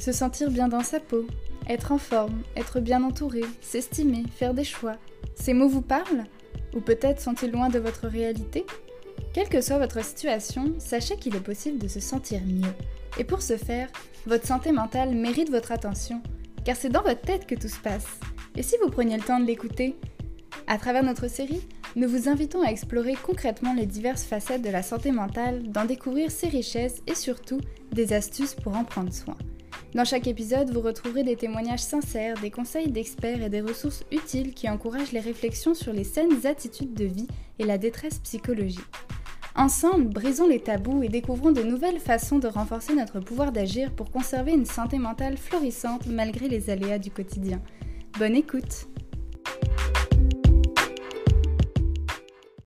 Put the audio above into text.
Se sentir bien dans sa peau, être en forme, être bien entouré, s'estimer, faire des choix. Ces mots vous parlent? Ou peut-être sont-ils loin de votre réalité? Quelle que soit votre situation, sachez qu'il est possible de se sentir mieux. Et pour ce faire, votre santé mentale mérite votre attention, car c'est dans votre tête que tout se passe. Et si vous preniez le temps de l'écouter À travers notre série, nous vous invitons à explorer concrètement les diverses facettes de la santé mentale, d'en découvrir ses richesses et surtout des astuces pour en prendre soin. Dans chaque épisode, vous retrouverez des témoignages sincères, des conseils d'experts et des ressources utiles qui encouragent les réflexions sur les saines attitudes de vie et la détresse psychologique. Ensemble, brisons les tabous et découvrons de nouvelles façons de renforcer notre pouvoir d'agir pour conserver une santé mentale florissante malgré les aléas du quotidien. Bonne écoute